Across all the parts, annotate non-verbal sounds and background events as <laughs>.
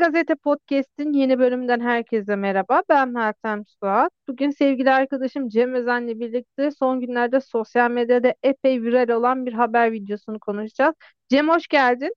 Gazete Podcast'in yeni bölümünden herkese merhaba. Ben Meltem Suat. Bugün sevgili arkadaşım Cem Özen'le birlikte son günlerde sosyal medyada epey viral olan bir haber videosunu konuşacağız. Cem hoş geldin.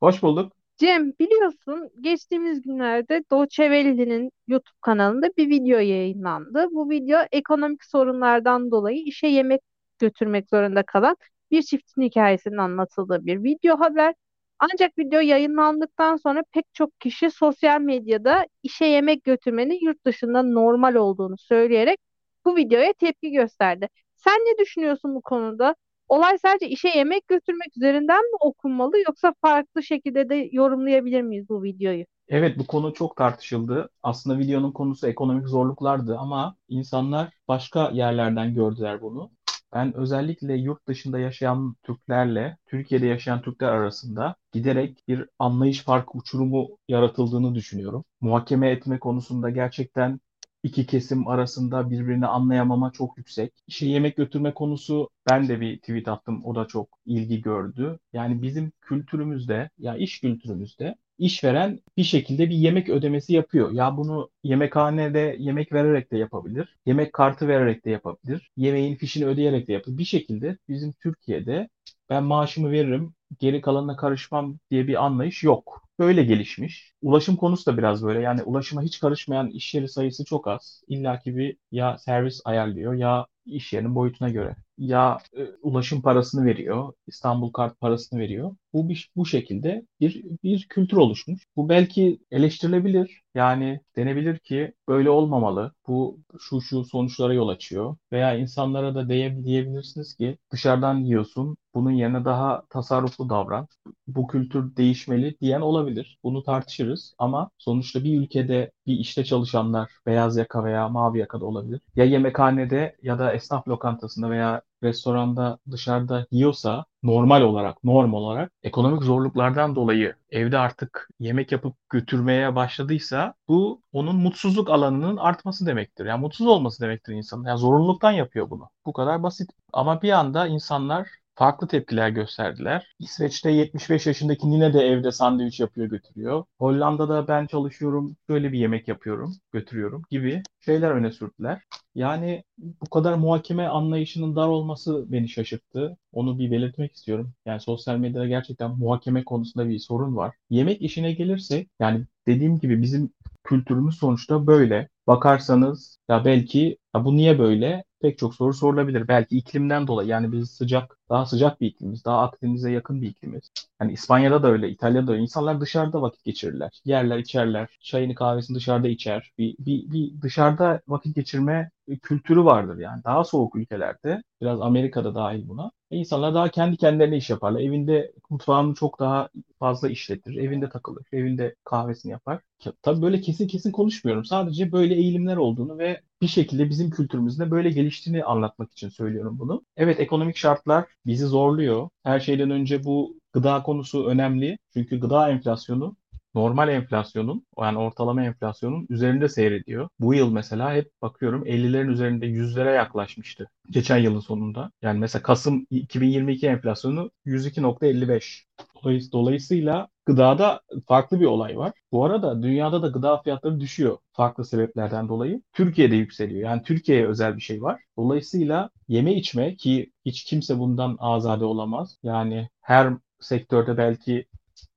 Hoş bulduk. Cem biliyorsun geçtiğimiz günlerde Deutsche Welle'nin YouTube kanalında bir video yayınlandı. Bu video ekonomik sorunlardan dolayı işe yemek götürmek zorunda kalan bir çiftin hikayesinin anlatıldığı bir video haber. Ancak video yayınlandıktan sonra pek çok kişi sosyal medyada işe yemek götürmenin yurt dışında normal olduğunu söyleyerek bu videoya tepki gösterdi. Sen ne düşünüyorsun bu konuda? Olay sadece işe yemek götürmek üzerinden mi okunmalı yoksa farklı şekilde de yorumlayabilir miyiz bu videoyu? Evet bu konu çok tartışıldı. Aslında videonun konusu ekonomik zorluklardı ama insanlar başka yerlerden gördüler bunu. Ben özellikle yurt dışında yaşayan Türklerle Türkiye'de yaşayan Türkler arasında giderek bir anlayış farkı uçurumu yaratıldığını düşünüyorum. Muhakeme etme konusunda gerçekten iki kesim arasında birbirini anlayamama çok yüksek. İşe yemek götürme konusu ben de bir tweet attım. O da çok ilgi gördü. Yani bizim kültürümüzde ya iş kültürümüzde işveren bir şekilde bir yemek ödemesi yapıyor. Ya bunu yemekhanede yemek vererek de yapabilir. Yemek kartı vererek de yapabilir. Yemeğin fişini ödeyerek de yapabilir. Bir şekilde bizim Türkiye'de ben maaşımı veririm, geri kalanına karışmam diye bir anlayış yok. Böyle gelişmiş. Ulaşım konusu da biraz böyle. Yani ulaşıma hiç karışmayan iş yeri sayısı çok az. İlla ki bir ya servis ayarlıyor ya iş yerinin boyutuna göre ya e, ulaşım parasını veriyor, İstanbul Kart parasını veriyor. Bu bir, bu şekilde bir bir kültür oluşmuş. Bu belki eleştirilebilir. Yani denebilir ki böyle olmamalı. Bu şu şu sonuçlara yol açıyor. Veya insanlara da diye, diyebilirsiniz ki dışarıdan yiyorsun. Bunun yerine daha tasarruflu davran. Bu kültür değişmeli diyen olabilir. Bunu tartışırız ama sonuçta bir ülkede bir işte çalışanlar beyaz yaka veya mavi yaka da olabilir. Ya yemekhanede ya da esnaf lokantasında veya restoranda dışarıda yiyorsa normal olarak, norm olarak ekonomik zorluklardan dolayı evde artık yemek yapıp götürmeye başladıysa bu onun mutsuzluk alanının artması demektir. Yani mutsuz olması demektir insanın. Yani zorunluluktan yapıyor bunu. Bu kadar basit. Ama bir anda insanlar farklı tepkiler gösterdiler. İsveç'te 75 yaşındaki nine de evde sandviç yapıyor götürüyor. Hollanda'da ben çalışıyorum böyle bir yemek yapıyorum götürüyorum gibi şeyler öne sürdüler. Yani bu kadar muhakeme anlayışının dar olması beni şaşırttı. Onu bir belirtmek istiyorum. Yani sosyal medyada gerçekten muhakeme konusunda bir sorun var. Yemek işine gelirse yani dediğim gibi bizim kültürümüz sonuçta böyle. Bakarsanız ya belki ya bu niye böyle? Pek çok soru sorulabilir. Belki iklimden dolayı yani biz sıcak, daha sıcak bir iklimiz, daha Akdeniz'e yakın bir iklimiz. Yani İspanya'da da öyle, İtalya'da da öyle. İnsanlar dışarıda vakit geçirirler. Yerler, içerler, çayını kahvesini dışarıda içer. Bir, bir, bir dışarıda vakit geçirme kültürü vardır yani. Daha soğuk ülkelerde, biraz Amerika'da dahil buna. E insanlar daha kendi kendilerine iş yaparlar. Evinde mutfağını çok daha fazla işletir. Evinde takılır. Evinde kahvesini yapar. Tabii böyle kesin kesin konuşmuyorum. Sadece böyle eğilimler olduğunu ve bir şekilde bizim kültürümüzde böyle geliştiğini anlatmak için söylüyorum bunu. Evet ekonomik şartlar bizi zorluyor. Her şeyden önce bu gıda konusu önemli. Çünkü gıda enflasyonu normal enflasyonun yani ortalama enflasyonun üzerinde seyrediyor. Bu yıl mesela hep bakıyorum 50'lerin üzerinde yüzlere yaklaşmıştı. Geçen yılın sonunda. Yani mesela Kasım 2022 enflasyonu 102.55. Dolayısıyla gıdada farklı bir olay var. Bu arada dünyada da gıda fiyatları düşüyor farklı sebeplerden dolayı. Türkiye'de yükseliyor. Yani Türkiye'ye özel bir şey var. Dolayısıyla yeme içme ki hiç kimse bundan azade olamaz. Yani her sektörde belki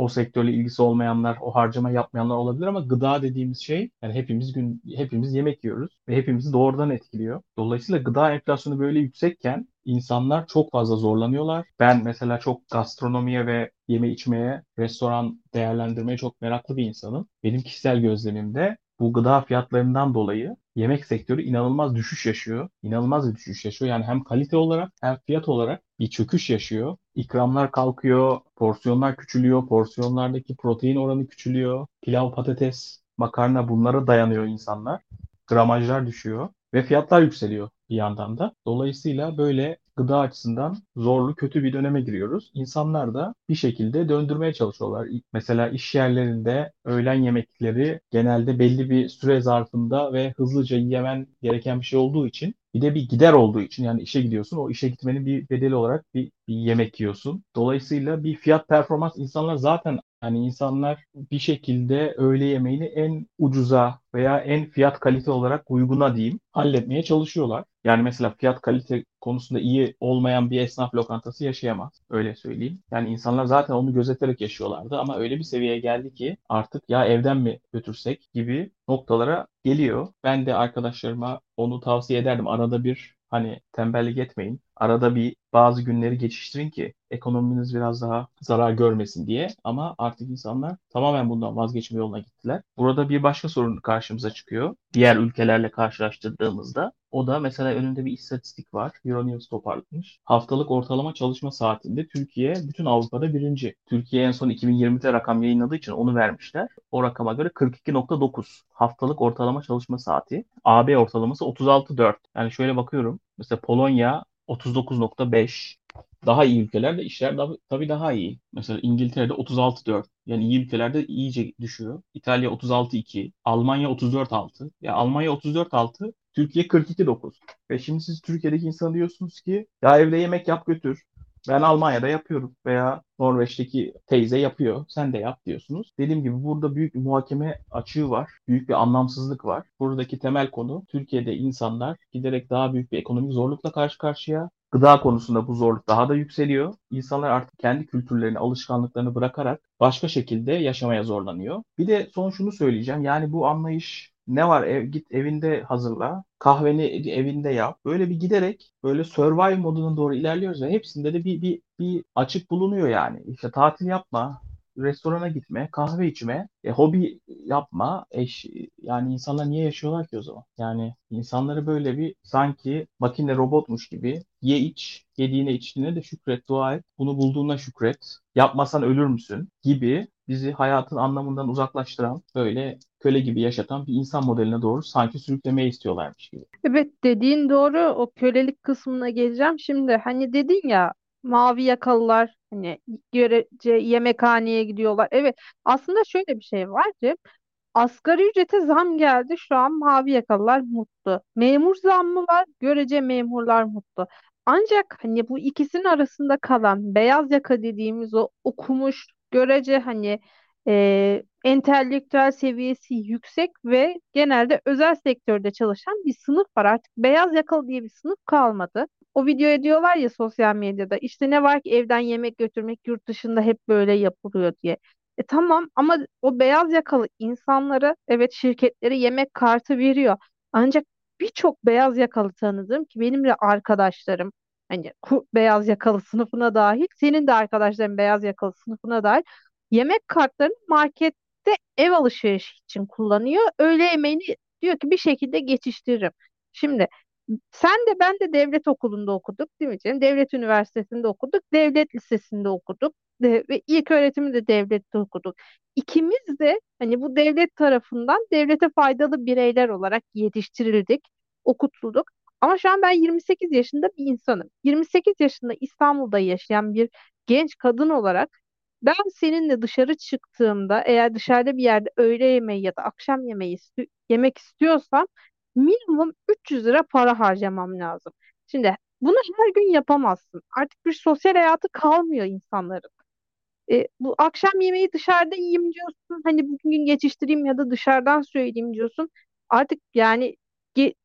o sektörle ilgisi olmayanlar, o harcama yapmayanlar olabilir ama gıda dediğimiz şey yani hepimiz gün hepimiz yemek yiyoruz ve hepimizi doğrudan etkiliyor. Dolayısıyla gıda enflasyonu böyle yüksekken insanlar çok fazla zorlanıyorlar. Ben mesela çok gastronomiye ve yeme içmeye, restoran değerlendirmeye çok meraklı bir insanım. Benim kişisel gözlemimde bu gıda fiyatlarından dolayı yemek sektörü inanılmaz düşüş yaşıyor. İnanılmaz bir düşüş yaşıyor. Yani hem kalite olarak hem fiyat olarak bir çöküş yaşıyor. İkramlar kalkıyor, porsiyonlar küçülüyor, porsiyonlardaki protein oranı küçülüyor. Pilav, patates, makarna bunlara dayanıyor insanlar. Gramajlar düşüyor ve fiyatlar yükseliyor bir yandan da. Dolayısıyla böyle gıda açısından zorlu, kötü bir döneme giriyoruz. İnsanlar da bir şekilde döndürmeye çalışıyorlar. Mesela iş yerlerinde öğlen yemekleri genelde belli bir süre zarfında ve hızlıca yemen gereken bir şey olduğu için bir de bir gider olduğu için yani işe gidiyorsun. O işe gitmenin bir bedeli olarak bir, bir yemek yiyorsun. Dolayısıyla bir fiyat performans insanlar zaten Yani insanlar bir şekilde öğle yemeğini en ucuza veya en fiyat kalite olarak uyguna diyeyim halletmeye çalışıyorlar. Yani mesela fiyat kalite konusunda iyi olmayan bir esnaf lokantası yaşayamaz. Öyle söyleyeyim. Yani insanlar zaten onu gözeterek yaşıyorlardı ama öyle bir seviyeye geldi ki artık ya evden mi götürsek gibi noktalara geliyor. Ben de arkadaşlarıma onu tavsiye ederdim. Arada bir hani tembellik etmeyin. Arada bir bazı günleri geçiştirin ki ekonominiz biraz daha zarar görmesin diye. Ama artık insanlar tamamen bundan vazgeçme yoluna gittiler. Burada bir başka sorun karşımıza çıkıyor. Diğer ülkelerle karşılaştırdığımızda. O da mesela önünde bir istatistik var. Euronews toparlamış. Haftalık ortalama çalışma saatinde Türkiye bütün Avrupa'da birinci. Türkiye en son 2020'de rakam yayınladığı için onu vermişler. O rakama göre 42.9 haftalık ortalama çalışma saati. AB ortalaması 36.4. Yani şöyle bakıyorum. Mesela Polonya 39.5. Daha iyi ülkelerde işler daha, tabii daha iyi. Mesela İngiltere'de 36.4. Yani iyi ülkelerde iyice düşüyor. İtalya 36.2. Almanya 34.6. Ya Almanya 34.6. Türkiye 42.9. Ve şimdi siz Türkiye'deki insan diyorsunuz ki ya evde yemek yap götür. Ben Almanya'da yapıyorum veya Norveç'teki teyze yapıyor. Sen de yap diyorsunuz. Dediğim gibi burada büyük bir muhakeme açığı var. Büyük bir anlamsızlık var. Buradaki temel konu Türkiye'de insanlar giderek daha büyük bir ekonomik zorlukla karşı karşıya. Gıda konusunda bu zorluk daha da yükseliyor. İnsanlar artık kendi kültürlerini, alışkanlıklarını bırakarak başka şekilde yaşamaya zorlanıyor. Bir de son şunu söyleyeceğim. Yani bu anlayış ne var ev, git evinde hazırla. Kahveni evinde yap. Böyle bir giderek böyle survive moduna doğru ilerliyoruz ve hepsinde de bir, bir, bir açık bulunuyor yani. İşte tatil yapma, restorana gitme, kahve içme, e, hobi yapma. Eş, yani insanlar niye yaşıyorlar ki o zaman? Yani insanları böyle bir sanki makine robotmuş gibi ye iç, yediğine içtiğine de şükret, dua et. Bunu bulduğuna şükret. Yapmasan ölür müsün? gibi bizi hayatın anlamından uzaklaştıran, böyle köle gibi yaşatan bir insan modeline doğru sanki sürüklemeye istiyorlarmış gibi. Evet dediğin doğru o kölelik kısmına geleceğim. Şimdi hani dedin ya mavi yakalılar hani görece yemekhaneye gidiyorlar. Evet aslında şöyle bir şey var ki asgari ücrete zam geldi şu an mavi yakalılar mutlu. Memur zammı var görece memurlar mutlu. Ancak hani bu ikisinin arasında kalan beyaz yaka dediğimiz o okumuş görece hani e, entelektüel seviyesi yüksek ve genelde özel sektörde çalışan bir sınıf var. Artık beyaz yakalı diye bir sınıf kalmadı. O videoya diyorlar ya sosyal medyada işte ne var ki evden yemek götürmek yurt dışında hep böyle yapılıyor diye. E tamam ama o beyaz yakalı insanlara evet şirketleri yemek kartı veriyor. Ancak birçok beyaz yakalı tanıdığım ki benim de arkadaşlarım hani beyaz yakalı <laughs> sınıfına dahil senin de arkadaşların beyaz yakalı sınıfına dahil yemek kartlarını markette ev alışverişi için kullanıyor. Öğle yemeğini diyor ki bir şekilde geçiştiririm. Şimdi sen de ben de devlet okulunda okuduk değil mi canım? Devlet üniversitesinde okuduk, devlet lisesinde okuduk de, ve ilk öğretimi de devlette okuduk. İkimiz de hani bu devlet tarafından devlete faydalı bireyler olarak yetiştirildik, okutulduk. Ama şu an ben 28 yaşında bir insanım. 28 yaşında İstanbul'da yaşayan bir genç kadın olarak ben seninle dışarı çıktığımda eğer dışarıda bir yerde öğle yemeği ya da akşam yemeği yemek istiyorsam minimum 300 lira para harcamam lazım. Şimdi bunu her gün yapamazsın. Artık bir sosyal hayatı kalmıyor insanların. E, bu akşam yemeği dışarıda yiyeyim diyorsun. Hani bugün geçiştireyim ya da dışarıdan söyleyeyim diyorsun. Artık yani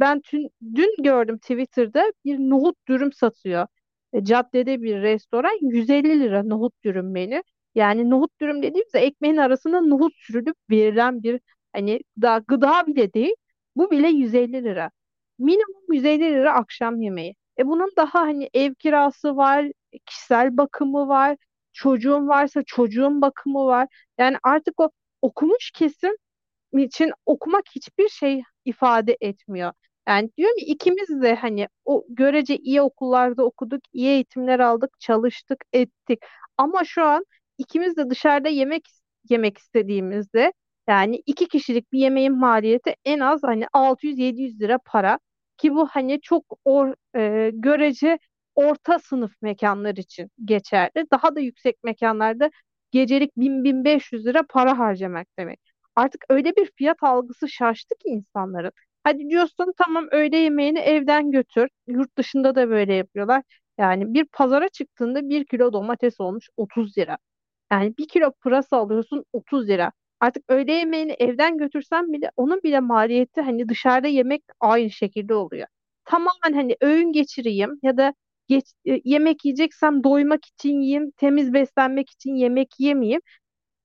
ben tün, dün gördüm Twitter'da bir nohut dürüm satıyor. E, caddede bir restoran 150 lira nohut dürüm menü. Yani nohut dürüm dediğimizde ekmeğin arasında nohut sürülüp verilen bir hani gıda, gıda bile değil. Bu bile 150 lira. Minimum 150 lira akşam yemeği. E bunun daha hani ev kirası var, kişisel bakımı var, çocuğun varsa çocuğun bakımı var. Yani artık o okumuş kesim için okumak hiçbir şey ifade etmiyor. Yani diyorum ki ikimiz de hani o görece iyi okullarda okuduk, iyi eğitimler aldık, çalıştık, ettik. Ama şu an ikimiz de dışarıda yemek yemek istediğimizde yani iki kişilik bir yemeğin maliyeti en az hani 600-700 lira para ki bu hani çok or, e, görece orta sınıf mekanlar için geçerli. Daha da yüksek mekanlarda gecelik 1000-1500 lira para harcamak demek. Artık öyle bir fiyat algısı şaştı ki insanların. Hadi diyorsun tamam öğle yemeğini evden götür. Yurt dışında da böyle yapıyorlar. Yani bir pazara çıktığında bir kilo domates olmuş 30 lira. Yani bir kilo pırasa alıyorsun 30 lira. Artık öğle yemeğini evden götürsen bile onun bile maliyeti hani dışarıda yemek aynı şekilde oluyor. Tamamen hani öğün geçireyim ya da geç, e, yemek yiyeceksem doymak için yiyeyim, temiz beslenmek için yemek yemeyeyim.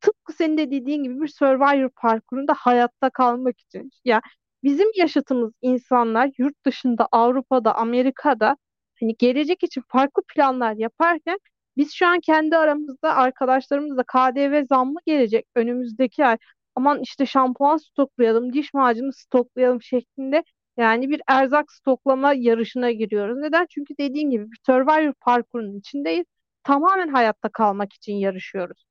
Tıpkı senin de dediğin gibi bir Survivor parkurunda hayatta kalmak için. Ya bizim yaşıtımız insanlar yurt dışında, Avrupa'da, Amerika'da hani gelecek için farklı planlar yaparken biz şu an kendi aramızda arkadaşlarımızla KDV zammı gelecek önümüzdeki ay. Aman işte şampuan stoklayalım, diş macunu stoklayalım şeklinde yani bir erzak stoklama yarışına giriyoruz. Neden? Çünkü dediğin gibi bir Survivor parkurunun içindeyiz. Tamamen hayatta kalmak için yarışıyoruz.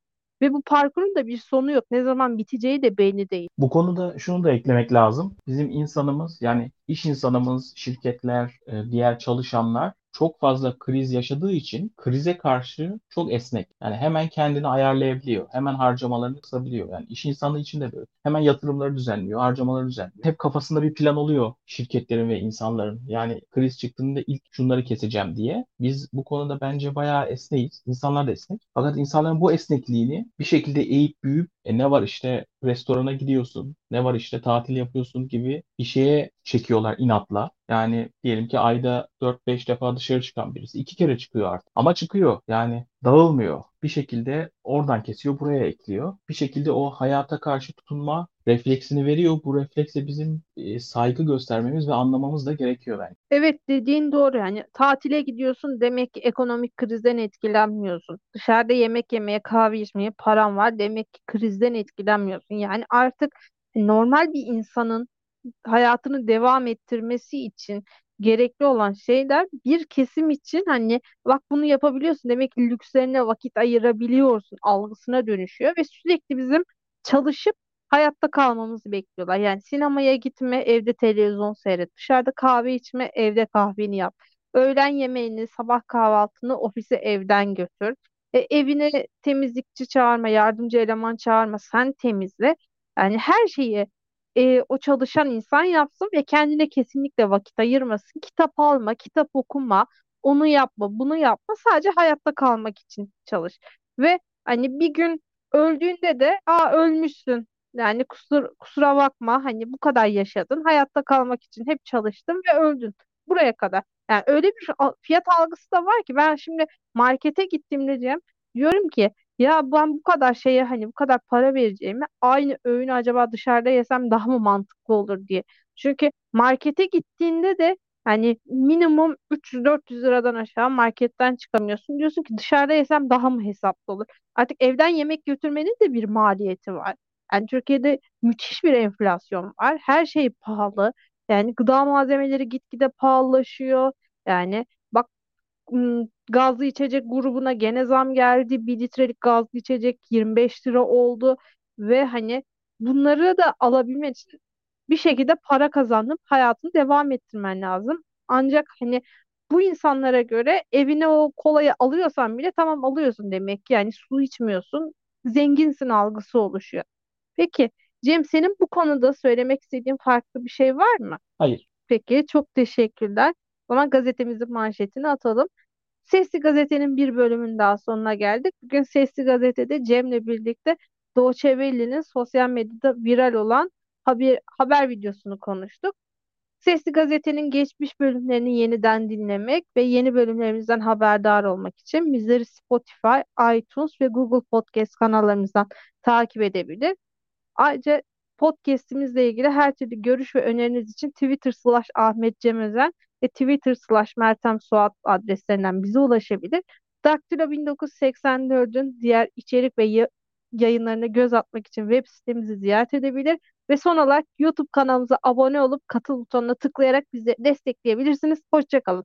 Ve bu parkurun da bir sonu yok. Ne zaman biteceği de belli değil. Bu konuda şunu da eklemek lazım. Bizim insanımız yani iş insanımız, şirketler, e, diğer çalışanlar çok fazla kriz yaşadığı için krize karşı çok esnek. Yani hemen kendini ayarlayabiliyor. Hemen harcamalarını kısabiliyor. Yani iş insanı için de böyle. Hemen yatırımları düzenliyor, harcamaları düzenliyor. Hep kafasında bir plan oluyor şirketlerin ve insanların. Yani kriz çıktığında ilk şunları keseceğim diye. Biz bu konuda bence bayağı esneyiz. İnsanlar da esnek. Fakat insanların bu esnekliğini bir şekilde eğip büyüyüp e ne var işte restorana gidiyorsun, ne var işte tatil yapıyorsun gibi bir şeye çekiyorlar inatla. Yani diyelim ki ayda 4-5 defa dışarı çıkan birisi iki kere çıkıyor artık. Ama çıkıyor yani dağılmıyor. Bir şekilde oradan kesiyor, buraya ekliyor. Bir şekilde o hayata karşı tutunma refleksini veriyor. Bu reflekse bizim e, saygı göstermemiz ve anlamamız da gerekiyor bence. Evet dediğin doğru yani tatile gidiyorsun demek ki ekonomik krizden etkilenmiyorsun. Dışarıda yemek yemeye, kahve içmeye paran var demek ki krizden etkilenmiyorsun. Yani artık normal bir insanın hayatını devam ettirmesi için gerekli olan şeyler bir kesim için hani bak bunu yapabiliyorsun demek ki lükslerine vakit ayırabiliyorsun algısına dönüşüyor ve sürekli bizim çalışıp hayatta kalmamızı bekliyorlar. Yani sinemaya gitme, evde televizyon seyret, dışarıda kahve içme, evde kahveni yap. Öğlen yemeğini, sabah kahvaltını ofise evden götür. E, evine temizlikçi çağırma, yardımcı eleman çağırma, sen temizle. Yani her şeyi e, o çalışan insan yapsın ve kendine kesinlikle vakit ayırmasın. Kitap alma, kitap okuma, onu yapma, bunu yapma. Sadece hayatta kalmak için çalış. Ve hani bir gün öldüğünde de aa ölmüşsün. Yani kusur, kusura bakma hani bu kadar yaşadın. Hayatta kalmak için hep çalıştın ve öldün. Buraya kadar. Yani öyle bir fiyat algısı da var ki ben şimdi markete gittiğimde Cem diyorum ki ya ben bu kadar şeye hani bu kadar para vereceğimi aynı öğünü acaba dışarıda yesem daha mı mantıklı olur diye. Çünkü markete gittiğinde de hani minimum 300-400 liradan aşağı marketten çıkamıyorsun. Diyorsun ki dışarıda yesem daha mı hesaplı olur? Artık evden yemek götürmenin de bir maliyeti var. Yani Türkiye'de müthiş bir enflasyon var. Her şey pahalı. Yani gıda malzemeleri gitgide pahalılaşıyor. Yani bak gazlı içecek grubuna gene zam geldi. Bir litrelik gazlı içecek 25 lira oldu. Ve hani bunları da alabilmek için bir şekilde para kazanıp hayatını devam ettirmen lazım. Ancak hani bu insanlara göre evine o kolayı alıyorsan bile tamam alıyorsun demek ki. Yani su içmiyorsun, zenginsin algısı oluşuyor. Peki Cem senin bu konuda söylemek istediğin farklı bir şey var mı? Hayır. Peki çok teşekkürler. O zaman gazetemizin manşetini atalım. Sesli Gazete'nin bir bölümünün daha sonuna geldik. Bugün Sesli Gazete'de Cem'le birlikte Doğu Çeveli'nin sosyal medyada viral olan haber, haber videosunu konuştuk. Sesli Gazete'nin geçmiş bölümlerini yeniden dinlemek ve yeni bölümlerimizden haberdar olmak için bizleri Spotify, iTunes ve Google Podcast kanallarımızdan takip edebilir. Ayrıca podcast'imizle ilgili her türlü görüş ve öneriniz için Twitter slash Ahmet Cem Özen ve Twitter slash Meltem Suat adreslerinden bize ulaşabilir. Daktilo 1984'ün diğer içerik ve ya- yayınlarına göz atmak için web sitemizi ziyaret edebilir. Ve son olarak YouTube kanalımıza abone olup katıl butonuna tıklayarak bizi destekleyebilirsiniz. Hoşçakalın.